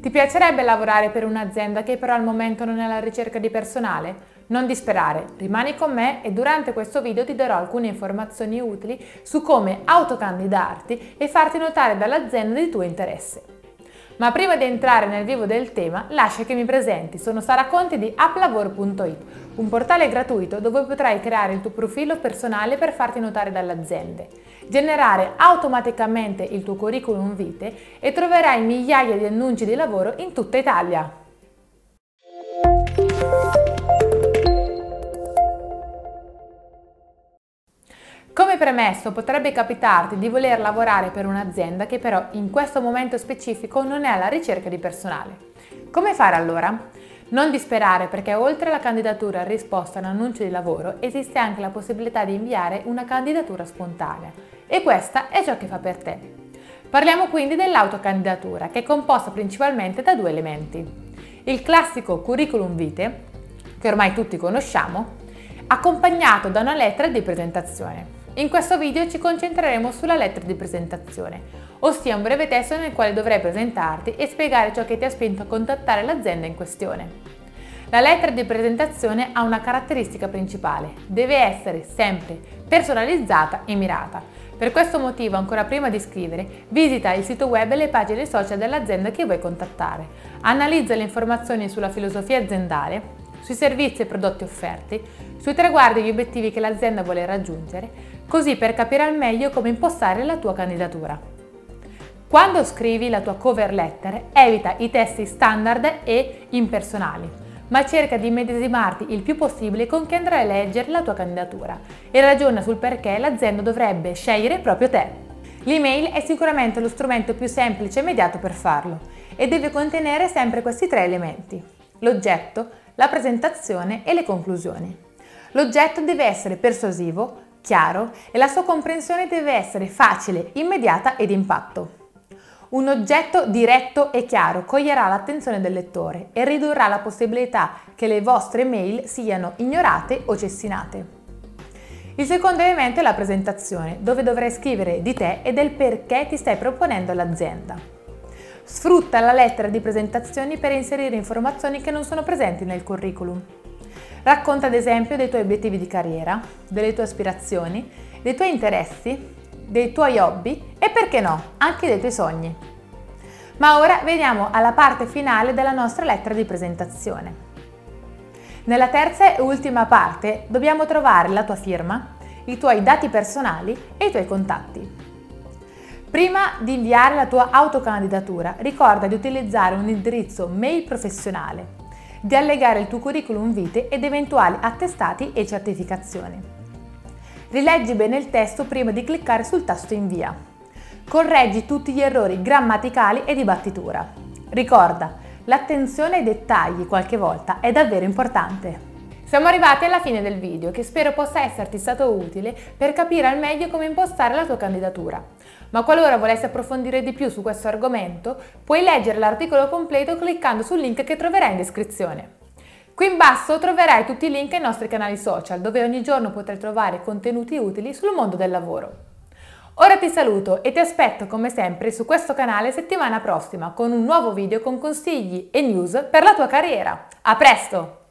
Ti piacerebbe lavorare per un'azienda che però al momento non è alla ricerca di personale? Non disperare, rimani con me e durante questo video ti darò alcune informazioni utili su come autocandidarti e farti notare dall'azienda di tuo interesse. Ma prima di entrare nel vivo del tema, lascia che mi presenti. Sono Sara Conti di applavoro.it, un portale gratuito dove potrai creare il tuo profilo personale per farti notare dalle aziende, generare automaticamente il tuo curriculum vitae e troverai migliaia di annunci di lavoro in tutta Italia. Come premesso, potrebbe capitarti di voler lavorare per un'azienda che però in questo momento specifico non è alla ricerca di personale. Come fare allora? Non disperare perché oltre alla candidatura risposta a un annuncio di lavoro esiste anche la possibilità di inviare una candidatura spontanea e questa è ciò che fa per te. Parliamo quindi dell'autocandidatura che è composta principalmente da due elementi. Il classico curriculum vitae, che ormai tutti conosciamo, accompagnato da una lettera di presentazione. In questo video ci concentreremo sulla lettera di presentazione, ossia un breve testo nel quale dovrai presentarti e spiegare ciò che ti ha spinto a contattare l'azienda in questione. La lettera di presentazione ha una caratteristica principale, deve essere sempre personalizzata e mirata. Per questo motivo, ancora prima di scrivere, visita il sito web e le pagine social dell'azienda che vuoi contattare. Analizza le informazioni sulla filosofia aziendale, sui servizi e prodotti offerti, sui traguardi e gli obiettivi che l'azienda vuole raggiungere, così per capire al meglio come impostare la tua candidatura. Quando scrivi la tua cover letter, evita i testi standard e impersonali, ma cerca di medesimarti il più possibile con chi andrà a leggere la tua candidatura e ragiona sul perché l'azienda dovrebbe scegliere proprio te. L'email è sicuramente lo strumento più semplice e immediato per farlo e deve contenere sempre questi tre elementi, l'oggetto, la presentazione e le conclusioni. L'oggetto deve essere persuasivo, chiaro e la sua comprensione deve essere facile, immediata ed impatto. Un oggetto diretto e chiaro coglierà l'attenzione del lettore e ridurrà la possibilità che le vostre mail siano ignorate o cestinate. Il secondo elemento è la presentazione, dove dovrai scrivere di te e del perché ti stai proponendo all'azienda. Sfrutta la lettera di presentazioni per inserire informazioni che non sono presenti nel curriculum. Racconta ad esempio dei tuoi obiettivi di carriera, delle tue aspirazioni, dei tuoi interessi, dei tuoi hobby e perché no, anche dei tuoi sogni. Ma ora veniamo alla parte finale della nostra lettera di presentazione. Nella terza e ultima parte dobbiamo trovare la tua firma, i tuoi dati personali e i tuoi contatti. Prima di inviare la tua autocandidatura, ricorda di utilizzare un indirizzo mail professionale di allegare il tuo curriculum vitae ed eventuali attestati e certificazioni. Rileggi bene il testo prima di cliccare sul tasto invia. Correggi tutti gli errori grammaticali e di battitura. Ricorda, l'attenzione ai dettagli qualche volta è davvero importante. Siamo arrivati alla fine del video che spero possa esserti stato utile per capire al meglio come impostare la tua candidatura. Ma qualora volessi approfondire di più su questo argomento, puoi leggere l'articolo completo cliccando sul link che troverai in descrizione. Qui in basso troverai tutti i link ai nostri canali social dove ogni giorno potrai trovare contenuti utili sul mondo del lavoro. Ora ti saluto e ti aspetto come sempre su questo canale settimana prossima con un nuovo video con consigli e news per la tua carriera. A presto!